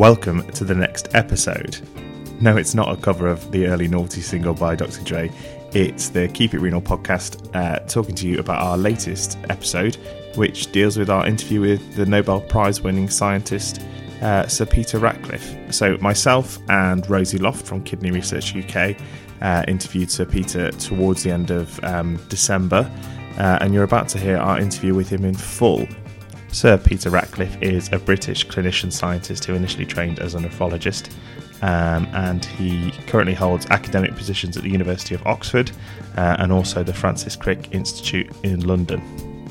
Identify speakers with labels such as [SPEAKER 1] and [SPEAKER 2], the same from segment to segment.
[SPEAKER 1] welcome to the next episode. No, it's not a cover of the early naughty single by Dr. Dre. It's the Keep It Renal podcast uh, talking to you about our latest episode, which deals with our interview with the Nobel Prize winning scientist uh, Sir Peter Ratcliffe. So, myself and Rosie Loft from Kidney Research UK uh, interviewed Sir Peter towards the end of um, December, uh, and you're about to hear our interview with him in full. Sir Peter Ratcliffe is a British clinician scientist who initially trained as a nephrologist. Um, and he currently holds academic positions at the University of Oxford uh, and also the Francis Crick Institute in London.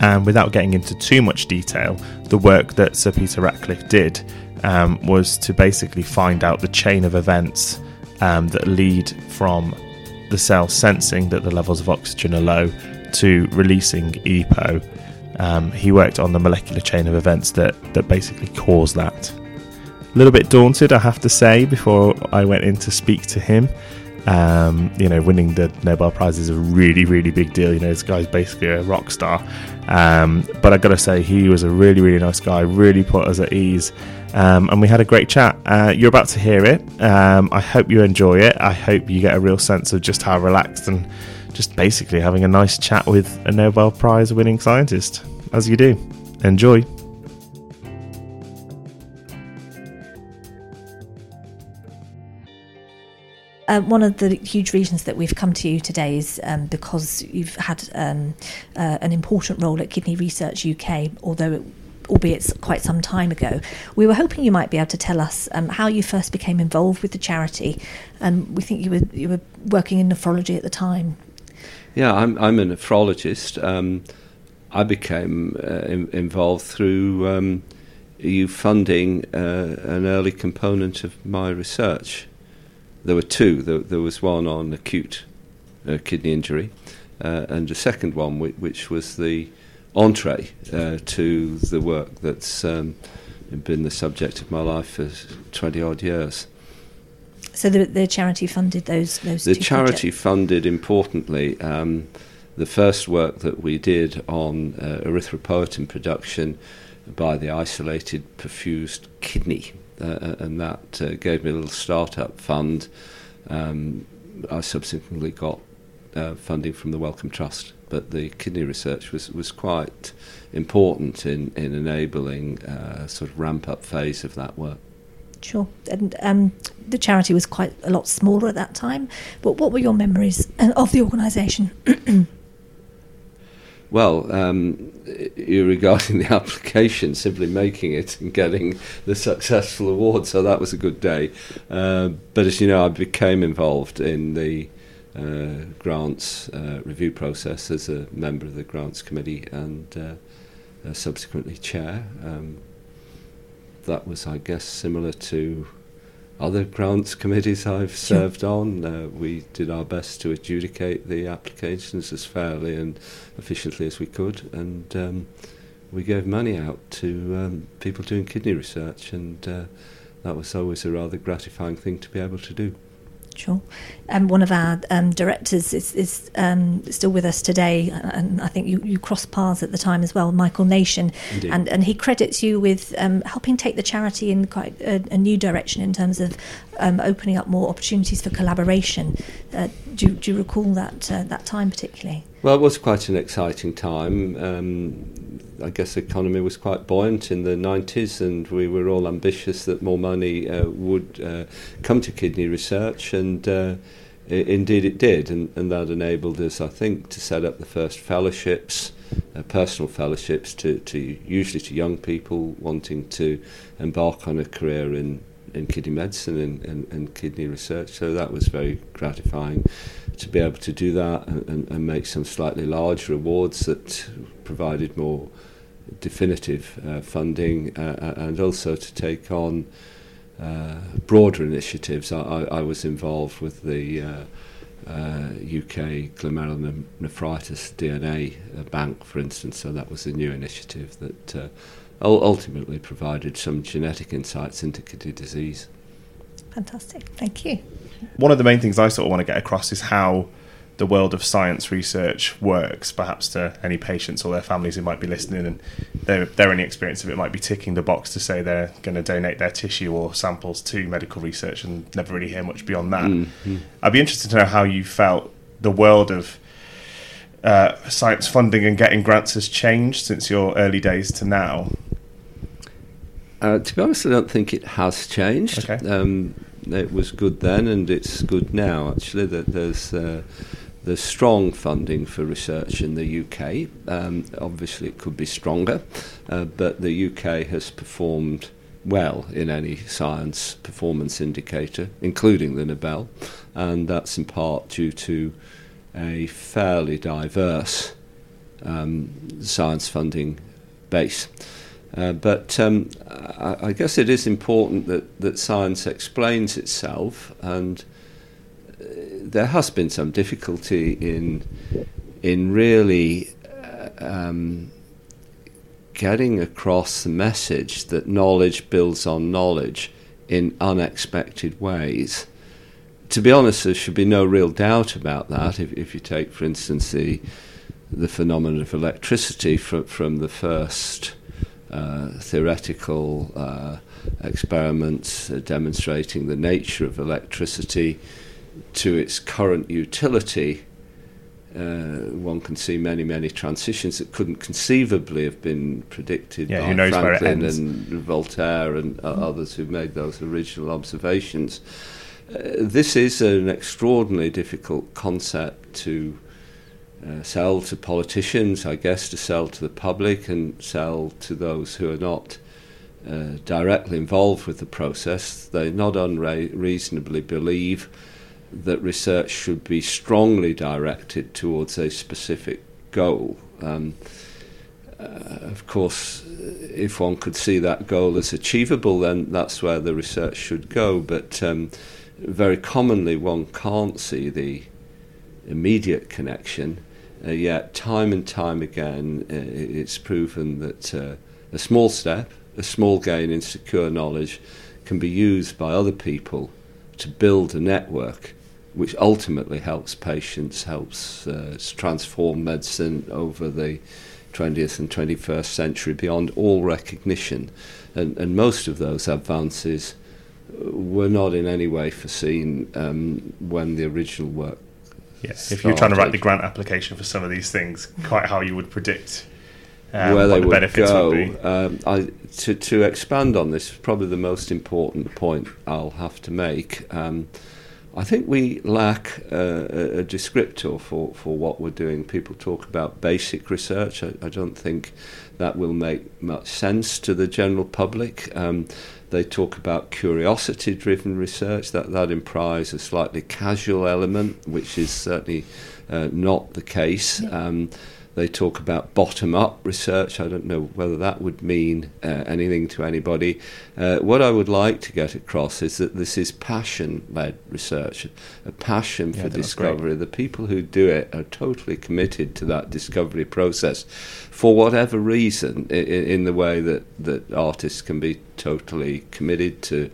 [SPEAKER 1] And without getting into too much detail, the work that Sir Peter Ratcliffe did um, was to basically find out the chain of events um, that lead from the cell sensing that the levels of oxygen are low to releasing EPO. Um, he worked on the molecular chain of events that, that basically cause that. A little bit daunted, I have to say, before I went in to speak to him. Um, you know, winning the Nobel Prize is a really, really big deal. You know, this guy's basically a rock star. Um, but I got to say, he was a really, really nice guy. Really put us at ease, um, and we had a great chat. Uh, you're about to hear it. Um, I hope you enjoy it. I hope you get a real sense of just how relaxed and just basically having a nice chat with a Nobel Prize winning scientist, as you do. Enjoy.
[SPEAKER 2] Uh, one of the huge reasons that we've come to you today is um, because you've had um, uh, an important role at Kidney Research UK, although it, albeit quite some time ago. We were hoping you might be able to tell us um, how you first became involved with the charity. Um, we think you were you were working in nephrology at the time.
[SPEAKER 3] Yeah, I'm I'm a nephrologist. Um, I became uh, in, involved through um, you funding uh, an early component of my research there were two. There, there was one on acute uh, kidney injury, uh, and a second one, which, which was the entree uh, to the work that's um, been the subject of my life for 20 odd years.
[SPEAKER 2] So the, the charity funded those those.
[SPEAKER 3] The charity
[SPEAKER 2] projects.
[SPEAKER 3] funded importantly um, the first work that we did on uh, erythropoietin production by the isolated perfused kidney, uh, and that uh, gave me a little startup fund. Um, I subsequently got uh, funding from the Wellcome Trust, but the kidney research was, was quite important in, in enabling a sort of ramp up phase of that work.
[SPEAKER 2] Sure, and um, the charity was quite a lot smaller at that time. But what were your memories uh, of the organisation?
[SPEAKER 3] Well, um, regarding the application, simply making it and getting the successful award, so that was a good day. Uh, but as you know, I became involved in the uh, grants uh, review process as a member of the grants committee and uh, subsequently chair. Um, that was, I guess, similar to other grants committees I've served on. Uh, we did our best to adjudicate the applications as fairly and efficiently as we could, and um, we gave money out to um, people doing kidney research, and uh, that was always a rather gratifying thing to be able to do.
[SPEAKER 2] Sure. Um, one of our um, directors is, is um, still with us today, and I think you, you crossed paths at the time as well, Michael Nation,
[SPEAKER 3] Indeed.
[SPEAKER 2] and and he credits you with um, helping take the charity in quite a, a new direction in terms of um, opening up more opportunities for collaboration. Uh, do, you- do you recall that uh, that time particularly?
[SPEAKER 3] Well, it was quite an exciting time. I guess the economy was quite buoyant in the 90s, and we were all ambitious that more money uh, would uh, come to kidney research, and uh, i- indeed it did. And, and that enabled us, I think, to set up the first fellowships, uh, personal fellowships, to, to usually to young people wanting to embark on a career in, in kidney medicine and, and, and kidney research. So that was very gratifying to be able to do that and, and, and make some slightly larger awards that provided more definitive uh, funding uh, and also to take on uh, broader initiatives. I, I, I was involved with the uh, uh, UK glomerulonephritis DNA uh, bank, for instance, so that was a new initiative that uh, ultimately provided some genetic insights into kidney disease.
[SPEAKER 2] Fantastic. Thank you.
[SPEAKER 1] one of the main things I sort of want to get across is how the world of science research works, perhaps to any patients or their families who might be listening and their, their only experience of it might be ticking the box to say they're going to donate their tissue or samples to medical research and never really hear much beyond that. Mm-hmm. I'd be interested to know how you felt the world of uh, science funding and getting grants has changed since your early days to now.
[SPEAKER 3] Uh, to be honest, I don't think it has changed.
[SPEAKER 1] Okay.
[SPEAKER 3] Um, it was good then, and it's good now. Actually, that there's uh, there's strong funding for research in the UK. Um, obviously, it could be stronger, uh, but the UK has performed well in any science performance indicator, including the Nobel, and that's in part due to a fairly diverse um, science funding base. Uh, but um, I, I, guess it is important that, that science explains itself, and there has been some difficulty in in really um, getting across the message that knowledge builds on knowledge in unexpected ways. To be honest, there should be no real doubt about that. If, if you take, for instance, the the phenomenon of electricity from from the first uh, theoretical uh, experiments uh, demonstrating the nature of electricity to its current utility, uh, one can see many, many transitions that couldn't conceivably have been predicted
[SPEAKER 1] yeah,
[SPEAKER 3] by Franklin and Volta and mm. others who made those original observations. Uh, this is an extraordinarily difficult concept to uh, sell to politicians, I guess, to sell to the public and sell to those who are not uh, directly involved with the process. They not unreasonably believe that research should be strongly directed towards a specific goal. Um, uh, of course, if one could see that goal as achievable, then that's where the research should go. But um, very commonly, one can't see the immediate connection uh, yet, time and time again, uh, it's proven that uh, a small step, a small gain in secure knowledge, can be used by other people to build a network which ultimately helps patients, helps uh, transform medicine over the 20th and 21st century beyond all recognition. And, and most of those advances were not in any way foreseen um, when the original work
[SPEAKER 1] Yes, if you're trying to write the grant application for some of these things, quite how you would predict um,
[SPEAKER 3] where they
[SPEAKER 1] the
[SPEAKER 3] would go. Would um, I, to, to expand on this, probably the most important point I'll have to make. Um, I think we lack uh, a, descriptor for, for what we're doing. People talk about basic research. I, I don't think that will make much sense to the general public. Um, they talk about curiosity driven research, that, that implies a slightly casual element, which is certainly uh, not the case. Um, they talk about bottom up research. I don't know whether that would mean uh, anything to anybody. Uh, what I would like to get across is that this is passion led research, a passion yeah, for discovery. The people who do it are totally committed to that discovery process for whatever reason, in, in the way that, that artists can be totally committed to.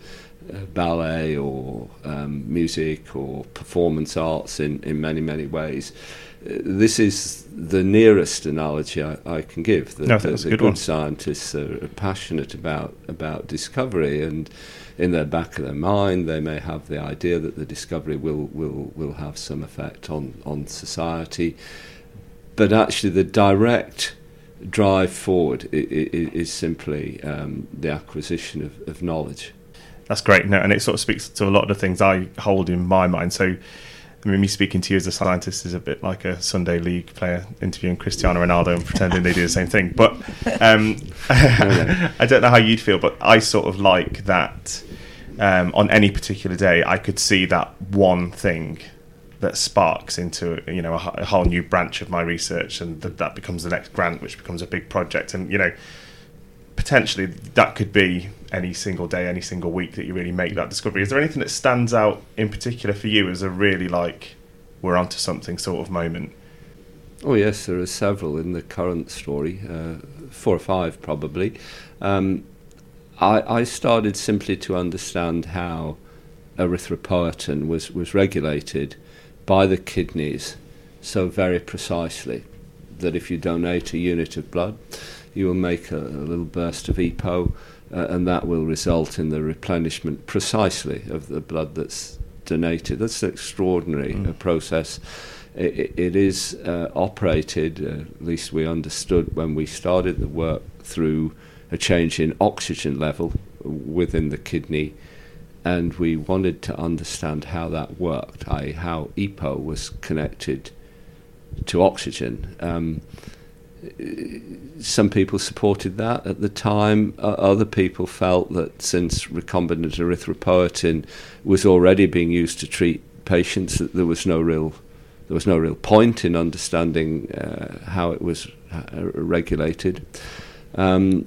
[SPEAKER 3] Uh, ballet or um, music or performance arts in, in many, many ways this is the nearest analogy I, I can give.
[SPEAKER 1] That, no, good,
[SPEAKER 3] good scientists are passionate about about discovery, and in their back of their mind, they may have the idea that the discovery will will will have some effect on on society, but actually, the direct drive forward is simply um, the acquisition of, of knowledge.
[SPEAKER 1] That's great, no, and it sort of speaks to a lot of the things I hold in my mind. So I mean, me speaking to you as a scientist is a bit like a Sunday league player interviewing Cristiano Ronaldo and pretending they do the same thing. But um, I don't know how you'd feel, but I sort of like that um, on any particular day, I could see that one thing that sparks into you know a, a whole new branch of my research, and th- that becomes the next grant, which becomes a big project, and you know potentially that could be any single day, any single week that you really make that discovery. Is there anything that stands out in particular for you as a really like we're onto something sort of moment?
[SPEAKER 3] Oh yes, there are several in the current story, uh, four or five probably. Um, I, I started simply to understand how erythropoietin was was regulated by the kidneys so very precisely that if you donate a unit of blood, you will make a, a little burst of EPO, uh, and that will result in the replenishment precisely of the blood that's donated. That's an extraordinary mm. uh, process. It, it is uh, operated, uh, at least we understood when we started the work, through a change in oxygen level within the kidney. And we wanted to understand how that worked, i.e., how EPO was connected to oxygen. Um, some people supported that at the time. Other people felt that since recombinant erythropoietin was already being used to treat patients, that there was no real there was no real point in understanding uh, how it was uh, regulated. Um,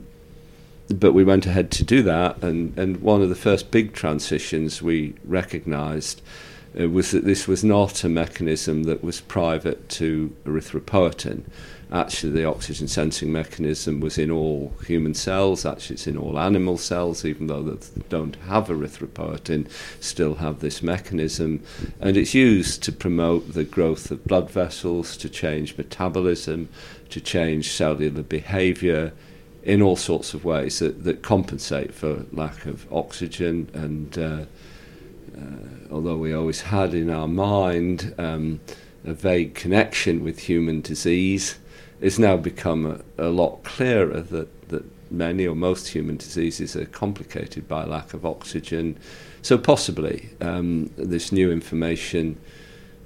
[SPEAKER 3] but we went ahead to do that, and, and one of the first big transitions we recognised was that this was not a mechanism that was private to erythropoietin. Actually, the oxygen sensing mechanism was in all human cells. Actually, it's in all animal cells, even though they don't have erythropoietin, still have this mechanism. And it's used to promote the growth of blood vessels, to change metabolism, to change cellular behavior in all sorts of ways that, that compensate for lack of oxygen and uh, uh, although we always had in our mind um, a vague connection with human disease, it's now become a, a lot clearer that, that many or most human diseases are complicated by lack of oxygen. So possibly um, this new information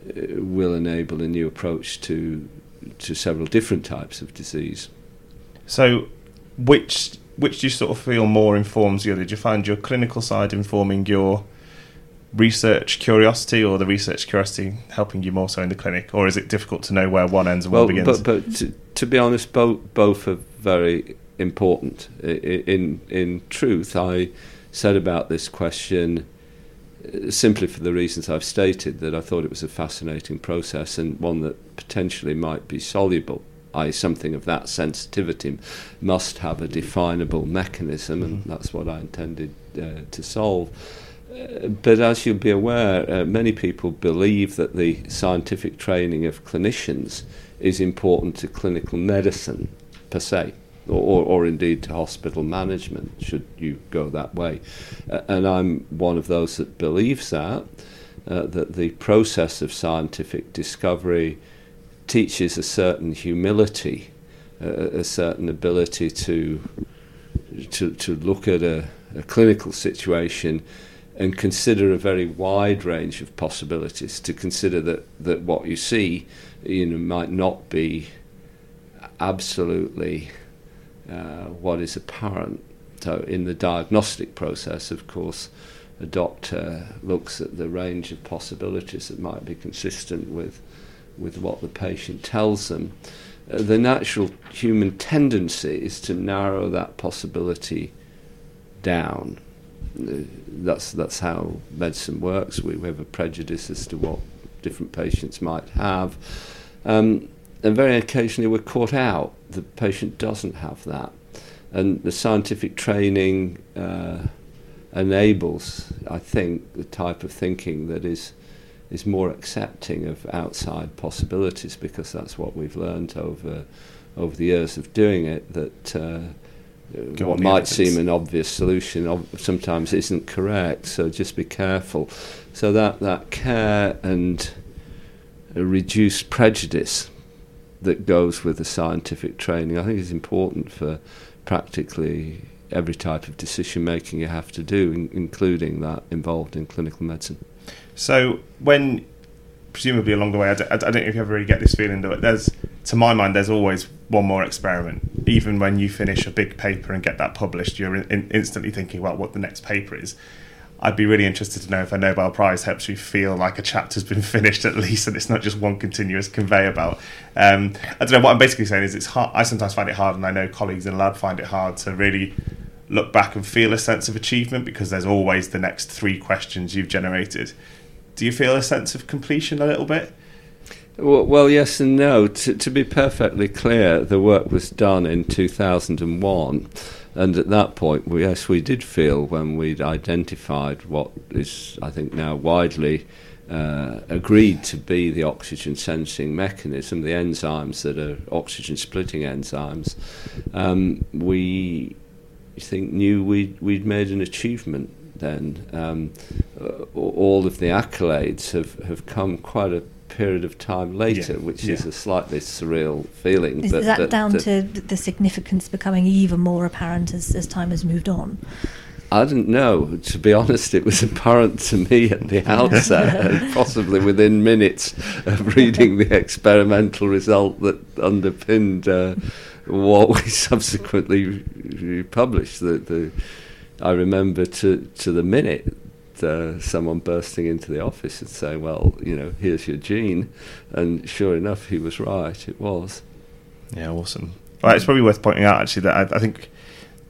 [SPEAKER 3] uh, will enable a new approach to to several different types of disease.
[SPEAKER 1] So, which which do you sort of feel more informs you? Did you find your clinical side informing your research curiosity or the research curiosity helping you more so in the clinic or is it difficult to know where one ends and
[SPEAKER 3] well,
[SPEAKER 1] one begins?
[SPEAKER 3] but, but to, to, be honest both both are very important. In in truth i said about this question uh, simply for the reasons I've stated that I thought it was a fascinating process and one that potentially might be soluble. I something of that sensitivity must have a definable mechanism and mm-hmm. that's what I intended uh, to solve but as you'll be aware, uh, many people believe that the scientific training of clinicians is important to clinical medicine per se, or, or indeed to hospital management, should you go that way. Uh, and I'm one of those that believes that, uh, that the process of scientific discovery teaches a certain humility, uh, a certain ability to, to, to look at a, a clinical situation and consider a very wide range of possibilities to consider that, that what you see you know might not be absolutely uh, what is apparent. So in the diagnostic process of course a doctor looks at the range of possibilities that might be consistent with with what the patient tells them. Uh, the natural human tendency is to narrow that possibility down that's that's how medicine works. We, we have a prejudice as to what different patients might have, um, and very occasionally we're caught out. The patient doesn't have that, and the scientific training uh, enables, I think, the type of thinking that is is more accepting of outside possibilities because that's what we've learned over over the years of doing it that. Uh, Uh, what might evidence. seem an obvious solution sometimes isn't correct. So just be careful. So that that care and reduced prejudice that goes with the scientific training, I think, is important for practically every type of decision making you have to do, in, including that involved in clinical medicine.
[SPEAKER 1] So when presumably along the way, I d- I don't know if you ever really get this feeling that there's, to my mind, there's always one more experiment. Even when you finish a big paper and get that published, you're in, instantly thinking about what the next paper is. I'd be really interested to know if a Nobel Prize helps you feel like a chapter's been finished at least, and it's not just one continuous conveyor belt. Um, I don't know. What I'm basically saying is, it's hard. I sometimes find it hard, and I know colleagues in lab find it hard to really look back and feel a sense of achievement because there's always the next three questions you've generated do you feel a sense of completion a little bit?
[SPEAKER 3] Well, well yes and no. To, be perfectly clear, the work was done in 2001. And at that point, we, yes, we did feel when we'd identified what is, I think, now widely uh, agreed to be the oxygen sensing mechanism, the enzymes that are oxygen splitting enzymes, um, we think knew we'd, we'd made an achievement then. Um, all of the accolades have, have come quite a period of time later,
[SPEAKER 1] Yeah,
[SPEAKER 3] which
[SPEAKER 1] yeah.
[SPEAKER 3] is a slightly surreal feeling.
[SPEAKER 2] Is,
[SPEAKER 3] but
[SPEAKER 2] that
[SPEAKER 3] that-
[SPEAKER 2] down
[SPEAKER 3] that-
[SPEAKER 2] to the significance becoming even more apparent as, as time has moved on?
[SPEAKER 3] I didn't know. To be honest, it was apparent to me at the outset, and possibly within minutes of reading the experimental result that underpinned uh, what we subsequently published. The, the, I remember to, to the minute uh, someone bursting into the office and saying, Well, you know, here's your gene. And sure enough, he was right. It was.
[SPEAKER 1] Yeah, awesome. Well, it's probably worth pointing out actually that I, I think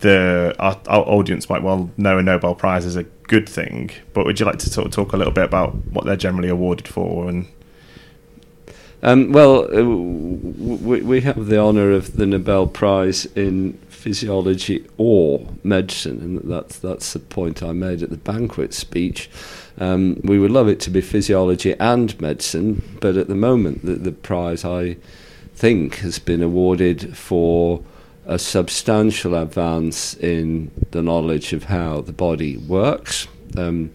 [SPEAKER 1] the our, our audience might well know a Nobel Prize is a good thing, but would you like to sort of talk a little bit about what they're generally awarded for and
[SPEAKER 3] Um, well, uh, w- w- we have the honour of the Nobel Prize in physiology or medicine, and that's that's the point I made at the banquet speech. Um, we would love it to be physiology and medicine, but at the moment, the, the prize I think has been awarded for a substantial advance in the knowledge of how the body works, um,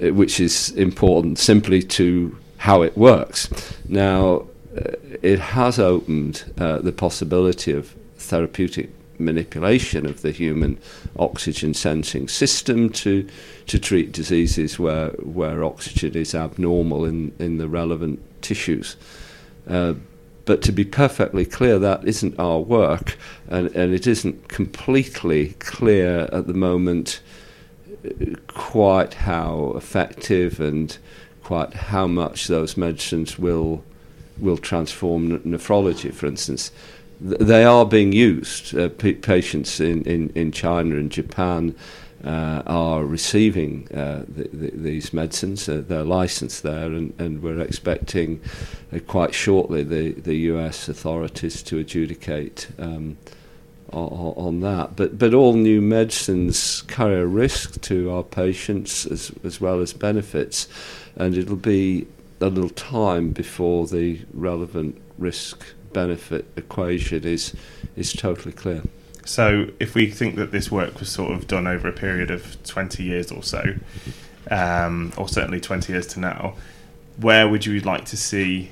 [SPEAKER 3] eh, which is important simply to how it works. Now, uh, it has opened uh, the possibility of therapeutic manipulation of the human oxygen sensing system to to treat diseases where where oxygen is abnormal in in the relevant tissues. Uh, but to be perfectly clear, that isn't our work, and, and it isn't completely clear at the moment uh, quite how effective and quite how much those medicines will will transform nephrology, for instance. Th- They are being used. Uh, p- patients in, in, in China and Japan uh, are receiving uh, th- th- these medicines. Uh, they're licensed there, and, and we're expecting uh, quite shortly the, the US authorities to adjudicate um, o- o- on that. But but all new medicines carry a risk to our patients as as well as benefits, and it'll be a little time before the relevant risk benefit equation is is totally clear.
[SPEAKER 1] So, if we think that this work was sort of done over a period of 20 years or so, um, or certainly 20 years to now, where would you like to see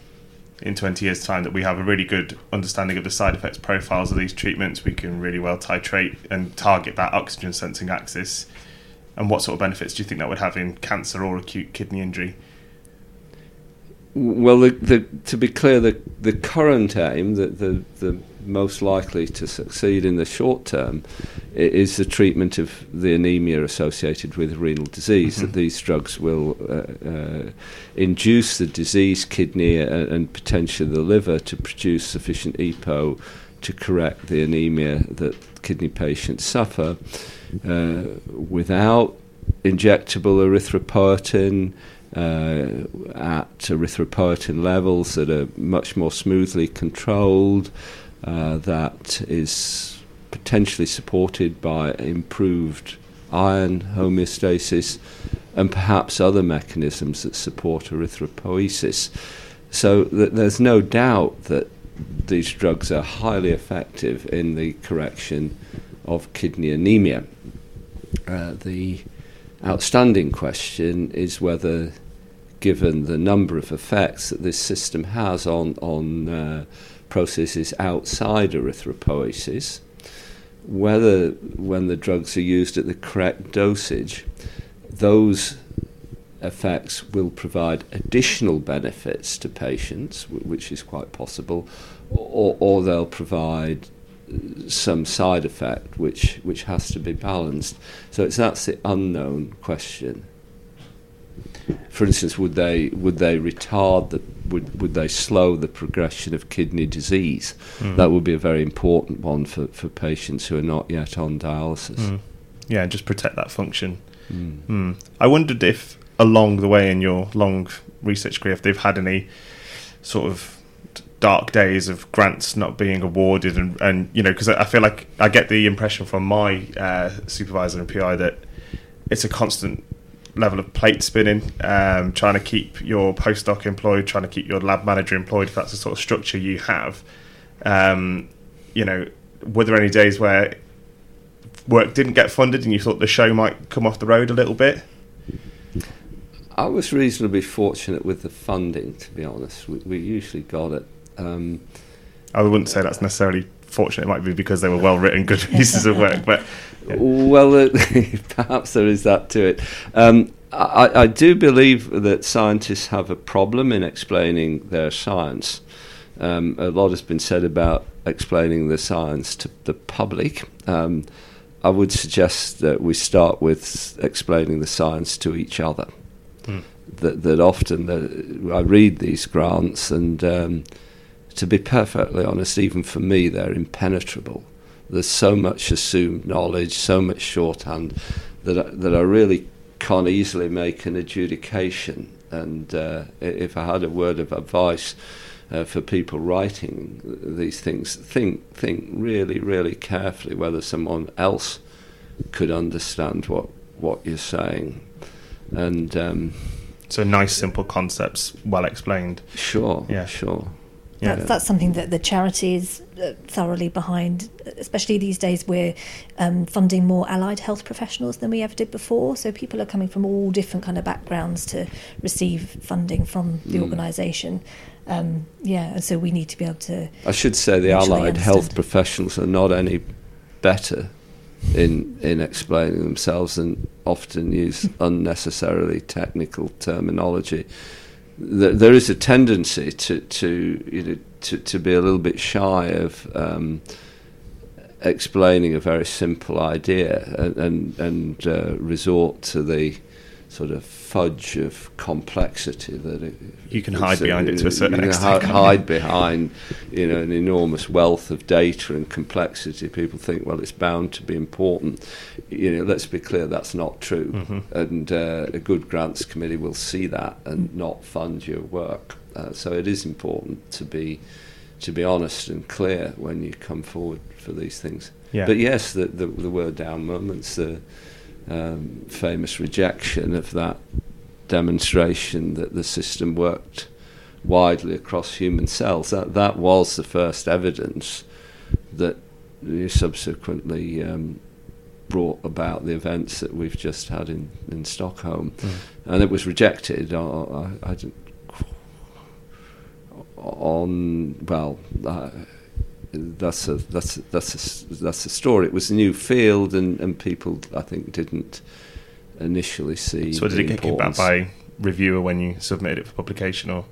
[SPEAKER 1] in 20 years' time that we have a really good understanding of the side effects profiles of these treatments? We can really well titrate and target that oxygen sensing axis. And what sort of benefits do you think that would have in cancer or acute kidney injury?
[SPEAKER 3] Well, the, the, to be clear, the, the current aim, the, the, the most likely to succeed in the short term, is the treatment of the anemia associated with renal disease.
[SPEAKER 1] Mhm.
[SPEAKER 3] That these drugs will uh, uh, induce the diseased kidney and, and potentially the liver to produce sufficient EPO to correct the anemia that kidney patients suffer uh, without injectable erythropoietin uh, at erythropoietin levels that are much more smoothly controlled, uh, that is potentially supported by improved iron homeostasis and perhaps other mechanisms that support erythropoiesis. So th- there's no doubt that these drugs are highly effective in the correction of kidney anemia. Uh, the outstanding question is whether, given the number of effects that this system has on, on uh, processes outside erythropoiesis, whether when the drugs are used at the correct dosage, those effects will provide additional benefits to patients, wh- which is quite possible, or, or they'll provide some side effect which which has to be balanced. So it's that's the unknown question. For instance, would they would they retard the would would they slow the progression of kidney disease?
[SPEAKER 1] Mm.
[SPEAKER 3] That would be a very important one for, for patients who are not yet on dialysis.
[SPEAKER 1] Mm. Yeah, and just protect that function.
[SPEAKER 3] Mm.
[SPEAKER 1] Hmm. I wondered if along the way in your long research career, if they've had any sort of dark days of grants not being awarded, and, and you know, because I I feel like I get the impression from my uh, supervisor and PI that it's a constant level of plate spinning, um, trying to keep your postdoc employed, trying to keep your lab manager employed, if that's the sort of structure you have. Um, you know, were there any days where work didn't get funded and you thought the show might come off the road a little bit?
[SPEAKER 3] I was reasonably fortunate with the funding, to be honest. We, we usually got it. Um,
[SPEAKER 1] I wouldn't say that's necessarily fortunate. It might be because they were well written, good pieces of work. But.
[SPEAKER 3] Well, uh, perhaps there is that to it. Um, I, I, do believe that scientists have a problem in explaining their science. Um, a lot has been said about explaining the science to the public. Um, I would suggest that we start with explaining the science to each other. Mm. That, that often the, I read these grants, and um, to be perfectly honest, even for me, they're impenetrable. There's so much assumed knowledge, so much shorthand that I, that I really can't easily make an adjudication. And uh, if I had a word of advice uh, for people writing these things, think think really, really carefully whether someone else could understand what what you're saying. And um,
[SPEAKER 1] so, nice, simple concepts, well explained.
[SPEAKER 3] Sure. Yeah. Sure.
[SPEAKER 2] Yeah. That's, that's something that the charity is uh, thoroughly behind, especially these days. We're um, funding more allied health professionals than we ever did before. So people are coming from all different kind of backgrounds to receive funding from the mm. organisation. Um, yeah, and so we need to be able to.
[SPEAKER 3] I should say the allied health professionals are not any better in in explaining themselves and often use unnecessarily technical terminology. There is a tendency to to you know to, to be a little bit shy of um, explaining a very simple idea and and, and uh, resort to the sort of fudge of complexity that it,
[SPEAKER 1] you can hide behind it to a certain
[SPEAKER 3] you
[SPEAKER 1] extent.
[SPEAKER 3] hide behind, you know, an enormous wealth of data and complexity. People think, well, it's bound to be important. You know, let's be clear, that's not true. Mm-hmm. And uh, a good grants committee will see that and not fund your work. Uh, so it is important to be to be honest and clear when you come forward for these things. Yeah. But yes, the, the, the word down moments. The, um, famous rejection of that demonstration that the system worked widely across human cells. That that was the first evidence that subsequently um, brought about the events that we've just had in, in Stockholm, mm. and it was rejected. I, I, on well. Uh, that's a that's a, that's a, that's a story. It was a new field, and, and people I think didn't initially see.
[SPEAKER 1] So did it get kicked back by reviewer when you submitted it for publication, or?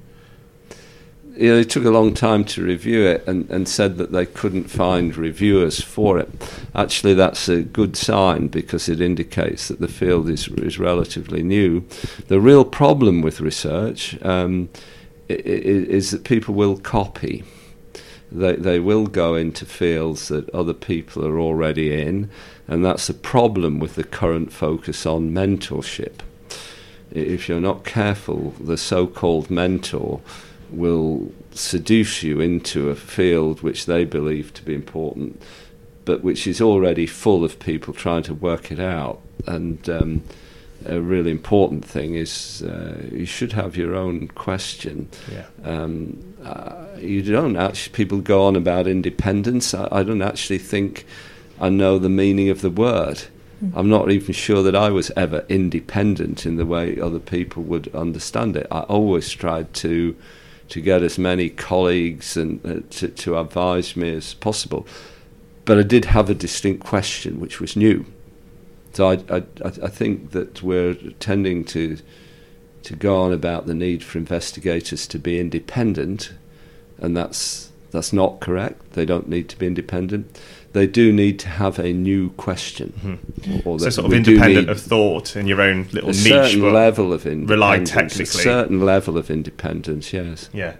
[SPEAKER 3] Yeah, it took a long time to review it and, and said that they couldn't find reviewers for it. Actually, that's a good sign because it indicates that the field is, is relatively new. The real problem with research um, is that people will copy they, they will go into fields that other people are already in, and that's the problem with the current focus on mentorship. If you're not careful, the so called mentor will seduce you into a field which they believe to be important, but which is already full of people trying to work it out. And um, a really important thing is uh, you should have your own question.
[SPEAKER 1] Yeah.
[SPEAKER 3] Um, uh, you don't actually, people go on about independence. I, I, don't actually think I know the meaning of the word. Mm. I'm not even sure that I was ever independent in the way other people would understand it. I always tried to to get as many colleagues and uh, to, to advise me as possible. But I did have a distinct question, which was new so I, I, I think that we're tending to to go on about the need for investigators to be independent, and that's that's not correct. They don't need to be independent. They do need to have a new question,
[SPEAKER 1] mm-hmm. or so sort of independent of thought in your own little
[SPEAKER 3] a
[SPEAKER 1] niche.
[SPEAKER 3] Certain level of independence.
[SPEAKER 1] Rely technically. A
[SPEAKER 3] certain level of independence. Yes.
[SPEAKER 1] Yeah.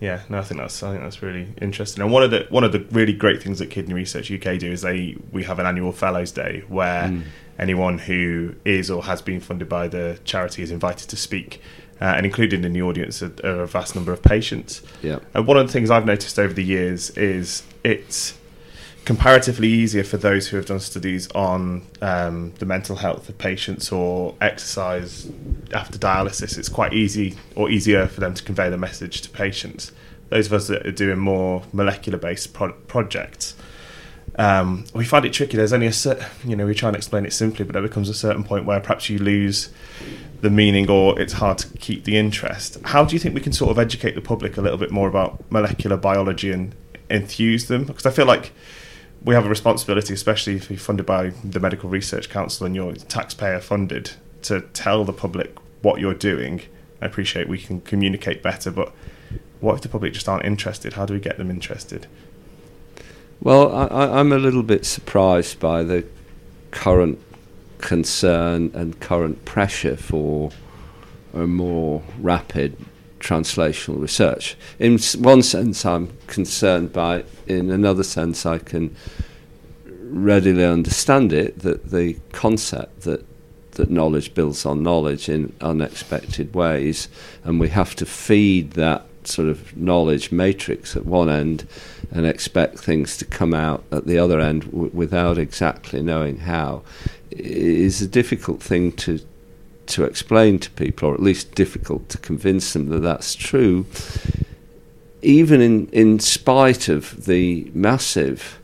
[SPEAKER 1] Yeah, no, I think that's I think that's really interesting. And one of the one of the really great things that Kidney Research UK do is they we have an annual Fellows Day where mm anyone who is or has been funded by the charity is invited to speak. Uh, and included in the audience are, are, a vast number of patients.
[SPEAKER 3] Yeah.
[SPEAKER 1] And one of the things I've noticed over the years is it's comparatively easier for those who have done studies on um, the mental health of patients or exercise after dialysis. It's quite easy or easier for them to convey the message to patients. Those of us that are doing more molecular based pro- projects, um, we find it tricky. There's only a certain, you know, we try and explain it simply, but there becomes a certain point where perhaps you lose the meaning or it's hard to keep the interest. How do you think we can sort of educate the public a little bit more about molecular biology and enthuse them? Because I feel like we have a responsibility, especially if you're funded by the Medical Research Council and you're taxpayer funded, to tell the public what you're doing. I appreciate we can communicate better, but what if the public just aren't interested? How do we get them interested?
[SPEAKER 3] Well, I, am a little bit surprised by the current concern and current pressure for a more rapid translational research. In one sense, I'm concerned by it. In another sense, I can readily understand it that the concept that that knowledge builds on knowledge in unexpected ways, and we have to feed that sort of knowledge matrix at one end and expect things to come out at the other end w- without exactly knowing how is a difficult thing to to explain to people, or at least difficult to convince them that that's true, even in, in spite of the massive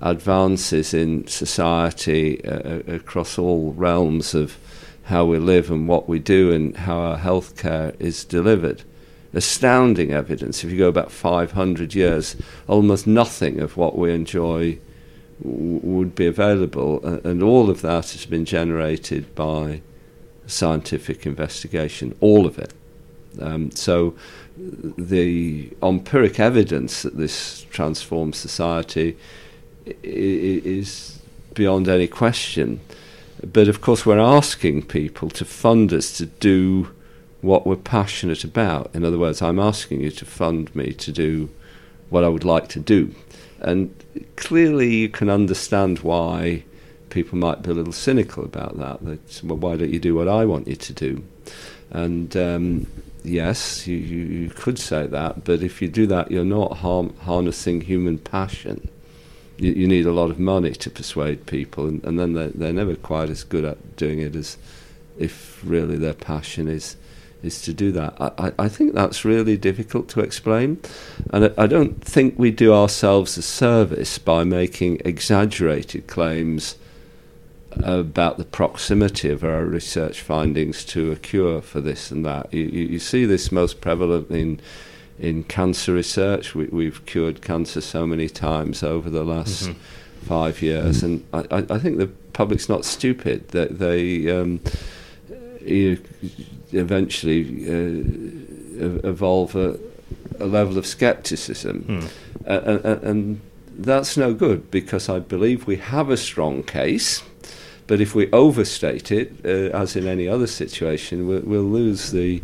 [SPEAKER 3] advances in society uh, uh, across all realms of how we live and what we do and how our healthcare is delivered. Astounding evidence. If you go about 500 years, almost nothing of what we enjoy would be available, and all of that has been generated by scientific investigation, all of it. Um, so the empiric evidence that this transforms society is beyond any question. But of course, we're asking people to fund us to do what we're passionate about. In other words, I'm asking you to fund me to do what I would like to do. And clearly, you can understand why people might be a little cynical about that. That well, why don't you do what I want you to do? And um, yes, you, you, you, could say that, but if you do that, you're not harm, harnessing human passion. You, you, need a lot of money to persuade people, and, and then they're, they're never quite as good at doing it as if really their passion is is to do that. I, I think that's really difficult to explain, and I, don't think we do ourselves a service by making exaggerated claims about the proximity of our research findings to a cure for this and that. You, you, you see this most prevalent in in cancer research. We, have cured cancer so many times over the last mm-hmm. five years, and I, I, think the public's not stupid. That they, they um, eventually uh, evolve a, a, level of skepticism, mm. uh, and, and that's no good because I believe we have a strong case but if we overstate it, uh, as in any other situation, we'll, we'll lose the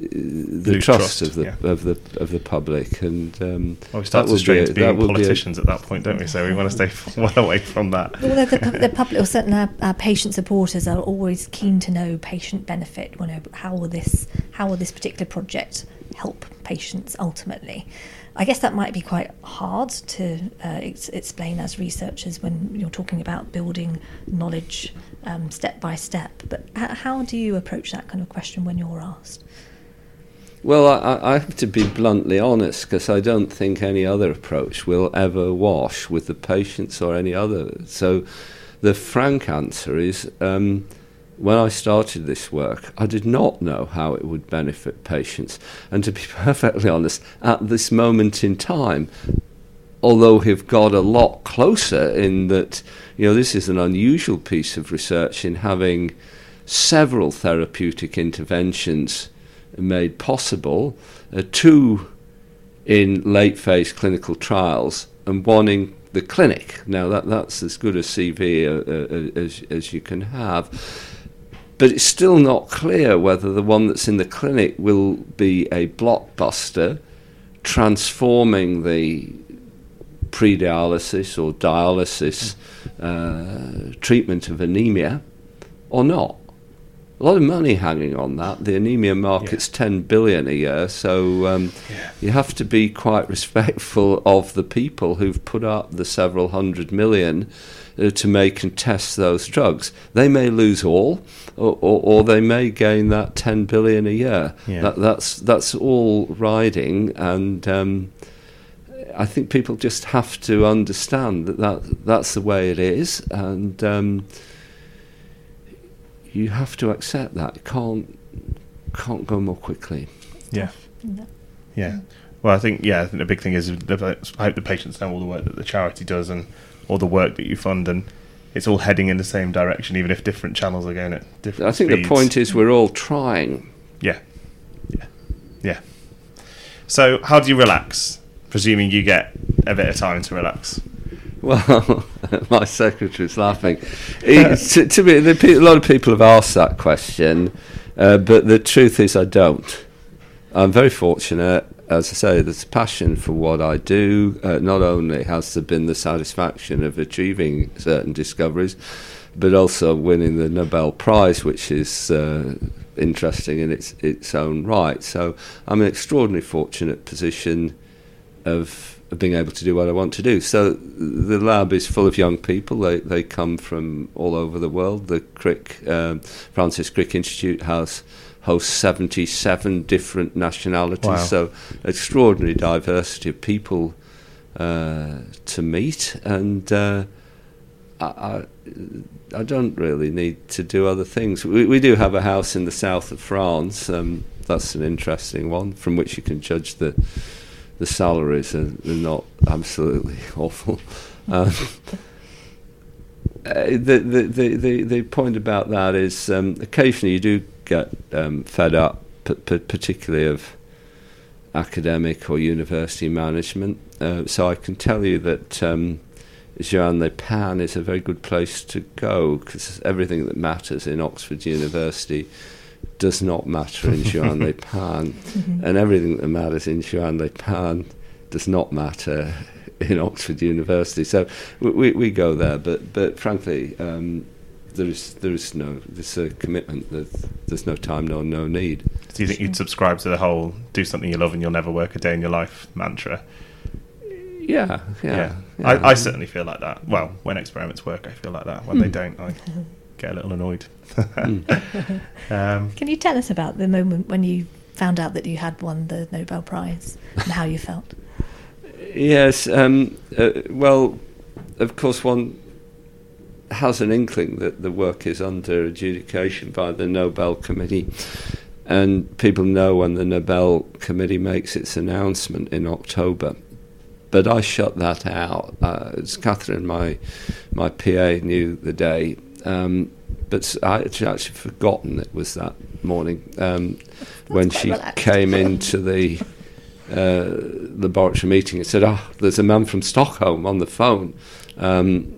[SPEAKER 3] the trust, trust, of the yeah. of the of the public, and um,
[SPEAKER 1] well, we start to stray into being politicians at that point, don't we? So we want to stay well away from that.
[SPEAKER 2] Well, the, the public, or certainly our, our, patient supporters, are always keen to know patient benefit. You know, how will this how will this particular project help patients ultimately? I guess that might be quite hard to uh, ex- explain as researchers when you're talking about building knowledge um, step by step. But h- how do you approach that kind of question when you're asked?
[SPEAKER 3] Well, I, I have to be bluntly honest because I don't think any other approach will ever wash with the patients or any other. So the frank answer is. Um, when I started this work, I did not know how it would benefit patients. And to be perfectly honest, at this moment in time, although we've got a lot closer in that, you know, this is an unusual piece of research in having several therapeutic interventions made possible, uh, two in late phase clinical trials and one in the clinic. Now, that, that's as good a CV uh, uh, as, as you can have but it's still not clear whether the one that's in the clinic will be a blockbuster transforming the pre-dialysis or dialysis uh, treatment of anemia or not. A lot of money hanging on that. The anemia market's
[SPEAKER 1] Yeah.
[SPEAKER 3] 10 billion a year, so um,
[SPEAKER 1] Yeah.
[SPEAKER 3] you have to be quite respectful of the people who've put up the several hundred million uh, to make and test those drugs. They may lose all, or, or, or they may gain that 10 billion a year.
[SPEAKER 1] Yeah.
[SPEAKER 3] That, that's that's all riding, and um, I think people just have to understand that, that that's the way it is, and um, you have to accept that. It can't can't go more quickly.
[SPEAKER 1] Yeah.
[SPEAKER 2] No.
[SPEAKER 1] Yeah. Well, I think yeah, I think the big thing is the, I hope the patients know all the work that the charity does and all the work that you fund, and it's all heading in the same direction, even if different channels are going at different.
[SPEAKER 3] I think
[SPEAKER 1] speeds.
[SPEAKER 3] the point is we're all trying.
[SPEAKER 1] Yeah. Yeah. Yeah. So, how do you relax? Presuming you get a bit of time to relax.
[SPEAKER 3] Well, my secretary's laughing. To, to me, the, a lot of people have asked that question, uh, but the truth is, I don't. I'm very fortunate. As I say, there's a passion for what I do. Uh, not only has there been the satisfaction of achieving certain discoveries, but also winning the Nobel Prize, which is uh, interesting in its its own right. So I'm in an extraordinarily fortunate position of, of being able to do what I want to do. So the lab is full of young people. They they come from all over the world. The Crick um, Francis Crick Institute has hosts 77 different nationalities.
[SPEAKER 1] Wow.
[SPEAKER 3] So extraordinary diversity of people uh, to meet and. Uh, I, I, I don't really need to do other things. We, we do have a house in the south of France. Um, that's an interesting one from which you can judge the the salaries are, are not absolutely awful. Um, uh, the, the, the, the, the point about that is um, occasionally you do get um, fed up, p- p- particularly of academic or university management. Uh, so I can tell you that um, Juan-les-Pins is a very good place to go because everything that matters in Oxford University does not matter in Juan-les-Pins,
[SPEAKER 2] Mhm.
[SPEAKER 3] and everything that matters in Juan-les-Pins does not matter in Oxford University. So we, we, we go there, but but frankly, um, there is there is no there's a commitment. There's, there's no time, no no need.
[SPEAKER 1] Do you think you'd subscribe to the whole "do something you love and you'll never work a day in your life" mantra?
[SPEAKER 3] Yeah, yeah. yeah.
[SPEAKER 1] I, I certainly feel like that. Well, when experiments work, I feel like that. When they
[SPEAKER 2] Hmm.
[SPEAKER 1] don't, I get a little annoyed.
[SPEAKER 3] Mm.
[SPEAKER 1] um,
[SPEAKER 2] Can you tell us about the moment when you found out that you had won the Nobel Prize and how you felt?
[SPEAKER 3] Yes. Um, uh, well, of course, one has an inkling that the work is under adjudication by the Nobel Committee, and people know when the Nobel Committee makes its announcement in October. But I shut that out. Uh, it's Catherine, my my PA, knew the day, um, but s- I had actually forgotten it was that morning um, when she
[SPEAKER 2] relaxed.
[SPEAKER 3] came into the uh, laboratory meeting and said, "Oh, there's a man from Stockholm on the phone." Um,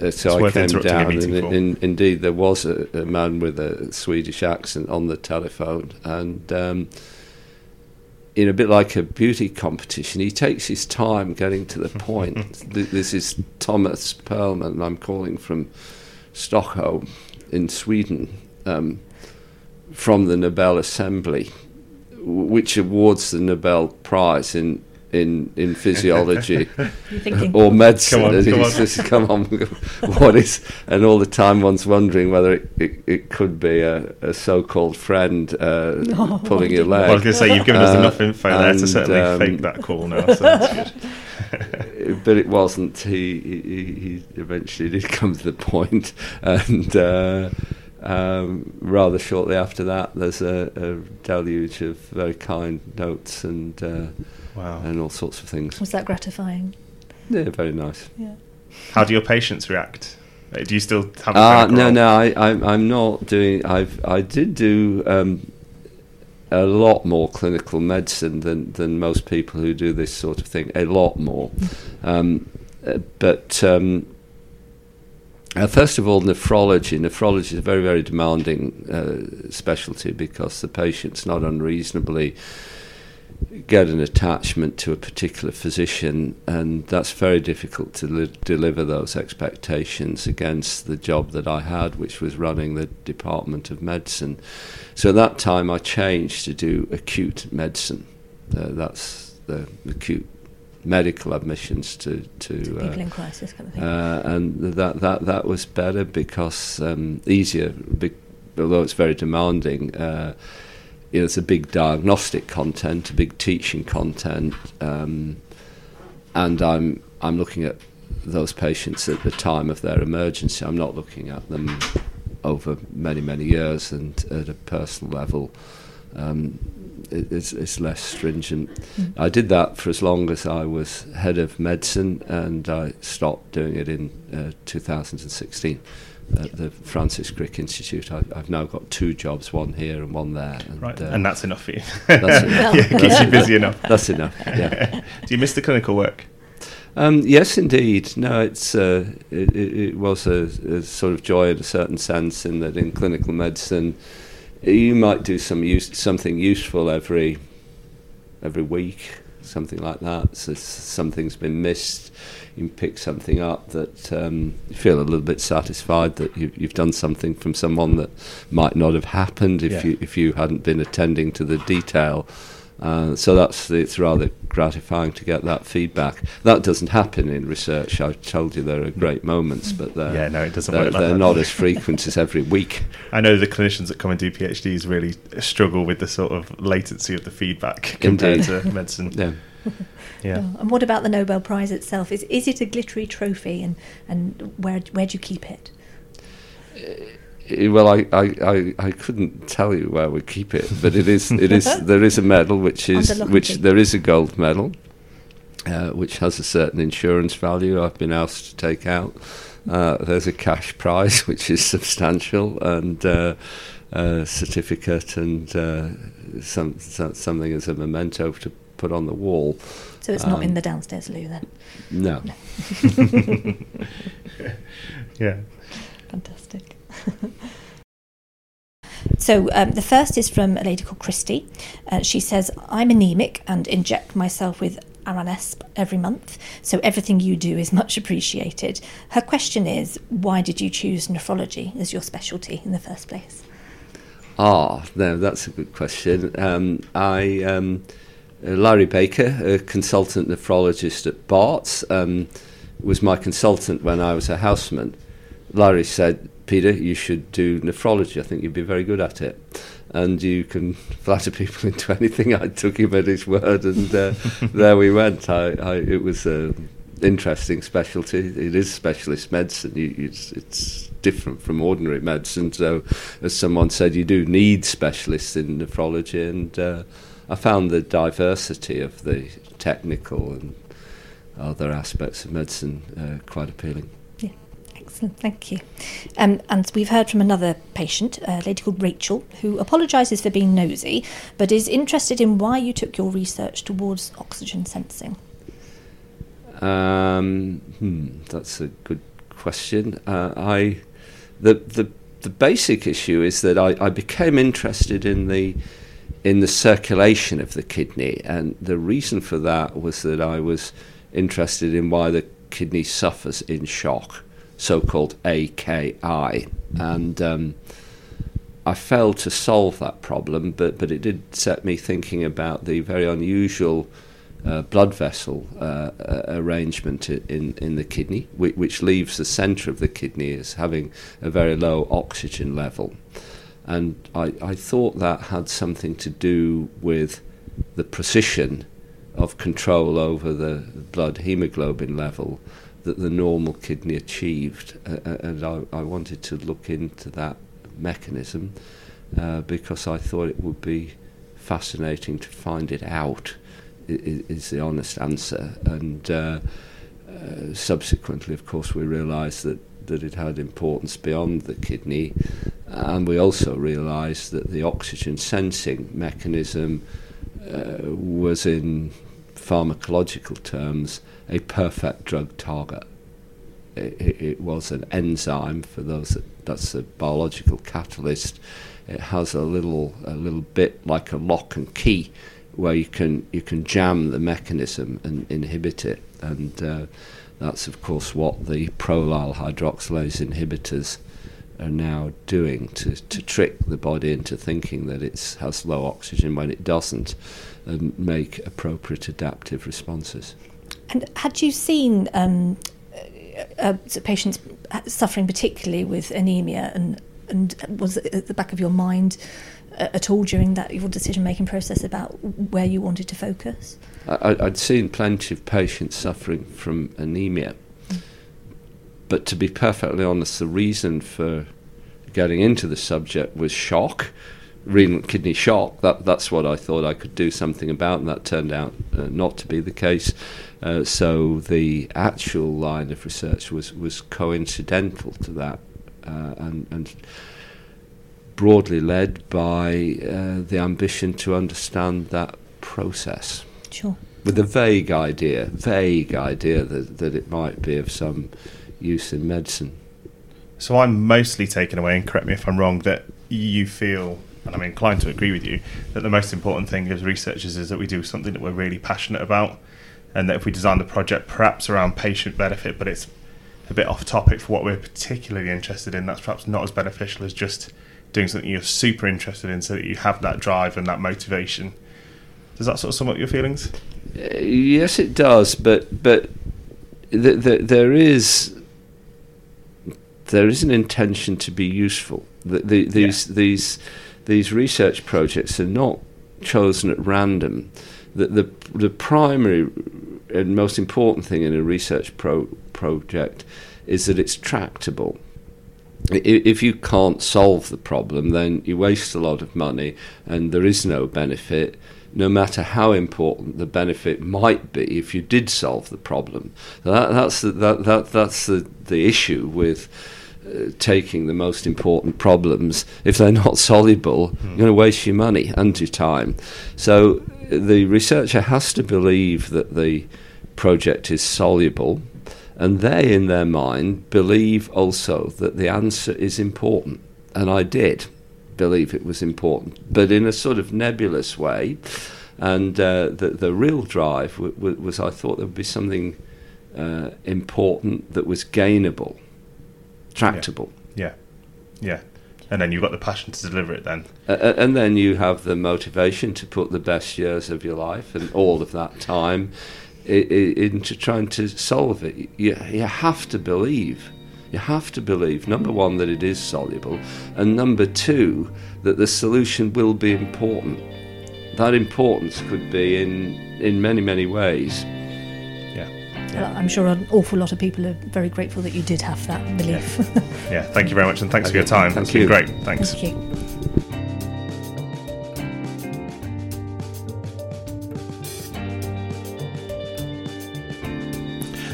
[SPEAKER 3] uh, so
[SPEAKER 1] It's
[SPEAKER 3] I came down, and
[SPEAKER 1] for.
[SPEAKER 3] in, indeed there was a, a man with a Swedish accent on the telephone, and um, in a bit like a beauty competition, he takes his time getting to the point. This is Thomas Perlmann. I'm calling from Stockholm in Sweden. Um, from the Nobel Assembly, which awards the Nobel Prize in in, in physiology or medicine.
[SPEAKER 1] Come on,
[SPEAKER 3] and
[SPEAKER 1] come on.
[SPEAKER 3] just, come on, what is? And all the time, one's wondering whether it, it, it could be a, a so-called friend uh,
[SPEAKER 2] Oh,
[SPEAKER 3] pulling your
[SPEAKER 1] well, I was going to say you've given us
[SPEAKER 3] Uh,
[SPEAKER 1] enough info there to certainly
[SPEAKER 3] um,
[SPEAKER 1] fake that call now. So that's good.
[SPEAKER 3] But it wasn't. He, he, he eventually did come to the point, and uh, um, rather shortly after that, there's a, a deluge of very kind notes and uh,
[SPEAKER 1] wow.
[SPEAKER 3] and all sorts of things.
[SPEAKER 2] was that gratifying?
[SPEAKER 3] Yeah, very nice.
[SPEAKER 2] Yeah.
[SPEAKER 1] How do your patients react? Uh, Do you still have?
[SPEAKER 3] Uh, no,
[SPEAKER 1] role?
[SPEAKER 3] no, I, I'm, I'm not doing. I've, I did do um, a lot more clinical medicine than, than most people who do this sort of thing. A lot more, um, but um, uh, first of all, nephrology. Nephrology is a very, very demanding uh, specialty because the patients not unreasonably get an attachment to a particular physician, and that's very difficult to li- deliver those expectations against the job that I had, which was running the Department of Medicine. So at that time, I changed to do acute medicine. Uh, that's the acute medical admissions to to
[SPEAKER 2] people uh, in crisis kind of thing.
[SPEAKER 3] Uh, and that that that was better because um, easier, be- although it's very demanding. You know, it's a big diagnostic content, a big teaching content, um, and I'm I'm looking at those patients at the time of their emergency. I'm not looking at them over many many years and at a personal level. Um, it, it's, it's less stringent. Mm. I did that for as long as I was head of medicine, and I stopped doing it in uh, 2016 at the Francis Crick Institute. I, have now got two jobs, one here and one there.
[SPEAKER 1] And, right, uh, and that's enough for you. That's enough.
[SPEAKER 3] yeah,
[SPEAKER 1] keeps you busy enough.
[SPEAKER 3] That's enough. Yeah.
[SPEAKER 1] Do you miss the clinical work?
[SPEAKER 3] Um, yes, indeed. No, it's uh, it, it, was a, a, sort of joy in a certain sense in that in clinical medicine, you might do some use, something useful every every week, something like that. So something's been missed you pick something up that um, you feel a little bit satisfied that you, have done something from someone that might not have happened if yeah. you if you hadn't been attending to the detail. Uh, so that's it's rather gratifying to get that feedback. That doesn't happen in research. I told you there are great moments, but they're,
[SPEAKER 1] yeah, no, it doesn't
[SPEAKER 3] they're,
[SPEAKER 1] work like
[SPEAKER 3] they're
[SPEAKER 1] that.
[SPEAKER 3] not as frequent as every week.
[SPEAKER 1] I know the clinicians that come and do PhDs really struggle with the sort of latency of the feedback compared
[SPEAKER 3] Indeed.
[SPEAKER 1] to medicine.
[SPEAKER 3] Yeah.
[SPEAKER 1] Yeah.
[SPEAKER 2] Oh, and what about the Nobel Prize itself? Is is it a glittery trophy, and and where where do you keep it?
[SPEAKER 3] Uh, well, I, I, I, I, couldn't tell you where we keep it, but it is it is there is a medal which is which there is a gold medal, uh, which has a certain insurance value. I've been asked to take out. Uh, there's a cash prize which is substantial and uh, a certificate and uh, some, some, something as a memento to put on the wall.
[SPEAKER 2] So it's um, not in um, the downstairs loo then?
[SPEAKER 3] No.
[SPEAKER 1] no. yeah.
[SPEAKER 2] Fantastic. So um, the first is from a lady called Christy. Uh, she says, I'm anemic and inject myself with Aranesp every month, so everything you do is much appreciated. Her question is, why did you choose nephrology as your specialty in the first place?
[SPEAKER 3] Ah, no, that's a good question. Um, I um, uh, Larry Baker, a consultant nephrologist at Barts, um, was my consultant when I was a houseman. Larry said, Peter, you should do nephrology. I think you'd be very good at it. And you can flatter people into anything. I took him at his word, and uh, there we went. I, I, it was an interesting specialty. It is specialist medicine. You, it's, it's different from ordinary medicine. So, as someone said, you do need specialists in nephrology, and uh, I found the diversity of the technical and other aspects of medicine uh, quite appealing.
[SPEAKER 2] Excellent, thank you. Um, and we've heard from another patient, a lady called Rachel, who apologises for being nosy, but is interested in why you took your research towards oxygen sensing.
[SPEAKER 3] Um, hmm, that's a good question. Uh, I the the the basic issue is that I, I became interested in the in the circulation of the kidney. And the reason for that was that I was interested in why the kidney suffers in shock, so called AKI. And um, I failed to solve that problem, but, but it did set me thinking about the very unusual. Uh, blood vessel uh, uh, arrangement in, in the kidney, which, which leaves the centre of the kidney as having a very low oxygen level. And I, I thought that had something to do with the precision of control over the blood hemoglobin level that the normal kidney achieved. Uh, uh and I, I wanted to look into that mechanism uh, because I thought it would be fascinating to find it out, is the honest answer. And uh, uh, subsequently, of course, we realised that that it had importance beyond the kidney, and we also realised that the oxygen sensing mechanism uh, was, in pharmacological terms, a perfect drug target. It, it, it was an enzyme for those that, that's a biological catalyst. It has a little a little bit like a lock and key where you can you can jam the mechanism and inhibit it, and uh, that's of course what the prolyl hydroxylase inhibitors are now doing to, to trick the body into thinking that it has low oxygen when it doesn't, and make appropriate adaptive responses.
[SPEAKER 2] And had you seen um, uh, uh patients suffering particularly with anemia, and and was it at the back of your mind uh, at all during that your decision making process about where you wanted to focus?
[SPEAKER 3] I, I'd seen plenty of patients suffering from anemia, mm. but to be perfectly honest, the reason for getting into the subject was shock renal kidney shock. That that's what I thought I could do something about, and that turned out uh, not to be the case. Uh, so the actual line of research was was coincidental to that, uh, and and broadly led by uh, the ambition to understand that process.
[SPEAKER 2] Sure.
[SPEAKER 3] With a vague idea, vague idea that, that it might be of some use in medicine.
[SPEAKER 1] So I'm mostly taken away, and correct me if I'm wrong, that you feel and I'm inclined to agree with you, that the most important thing as researchers is that we do something that we're really passionate about, and that if we design the project perhaps around patient benefit, but it's a bit off topic for what we're particularly interested in, that's perhaps not as beneficial as just doing something you're super interested in so that you have that drive and that motivation. Does that sort of sum up your feelings?
[SPEAKER 3] Uh, yes, it does, but but th- th- there is there is an intention to be useful. The, the, these yeah. these these research projects are not chosen at random. The, the, the primary and most important thing in a research pro- project is that it's tractable. If you can't solve the problem, then you waste a lot of money and there is no benefit, no matter how important the benefit might be if you did solve the problem. That, that's the, that, that, that's the, the issue with taking the most important problems, if they're not soluble, mm. you're going to waste your money and your time. So the researcher has to believe that the project is soluble, and they, in their mind, believe also that the answer is important. And I did believe it was important, but in a sort of nebulous way. And uh, the, the real drive w- w- was I thought there would be something uh, important that was gainable tractable.
[SPEAKER 1] Yeah. yeah. yeah. And then you've got the passion to deliver it then.
[SPEAKER 3] Uh, and then you have the motivation to put the best years of your life and all of that time into trying to solve it. You, you have to believe. You have to believe, number one, that it is soluble, and number two, that the solution will be important. That importance could be in, in many, many ways.
[SPEAKER 2] Yeah. I'm sure an awful lot of people are very grateful that you did have that belief.
[SPEAKER 1] Yeah, yeah. thank you very much and thanks for your time. Thank That's you. been great. Thanks.
[SPEAKER 2] Thank you.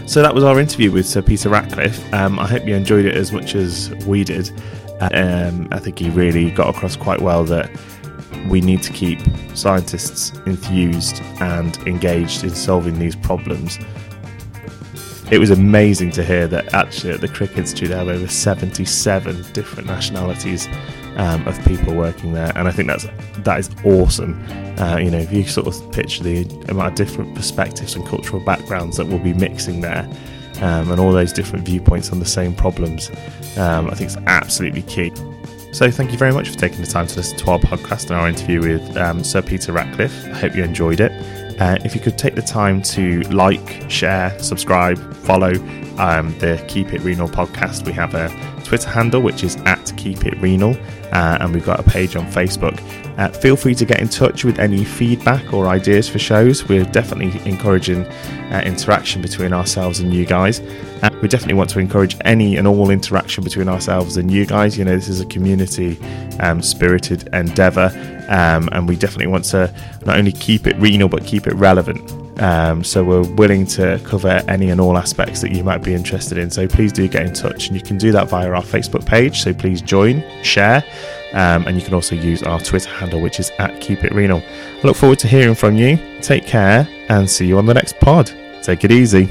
[SPEAKER 1] So that was our interview with Sir Peter Ratcliffe. Um, I hope you enjoyed it as much as we did. Um, I think he really got across quite well that we need to keep scientists enthused and engaged in solving these problems it was amazing to hear that actually at the Crick Institute they have over 77 different nationalities um, of people working there, and I think that's that is awesome. Uh, you know, if you sort of picture the amount of different perspectives and cultural backgrounds that will be mixing there, um, and all those different viewpoints on the same problems, um, I think it's absolutely key. So, thank you very much for taking the time to listen to our podcast and our interview with um, Sir Peter Ratcliffe. I hope you enjoyed it. Uh, if you could take the time to like, share, subscribe, follow um, the Keep It Renal podcast, we have a Twitter handle which is at Keep It Renal, uh, and we've got a page on Facebook. Uh, feel free to get in touch with any feedback or ideas for shows. We're definitely encouraging uh, interaction between ourselves and you guys. Uh, we definitely want to encourage any and all interaction between ourselves and you guys. You know, this is a community um, spirited endeavour, um, and we definitely want to not only keep it renal but keep it relevant. Um, so we're willing to cover any and all aspects that you might be interested in. So please do get in touch, and you can do that via our Facebook page. So please join, share, um, and you can also use our Twitter handle, which is at Keep It Renal. I look forward to hearing from you. Take care, and see you on the next pod. Take it easy.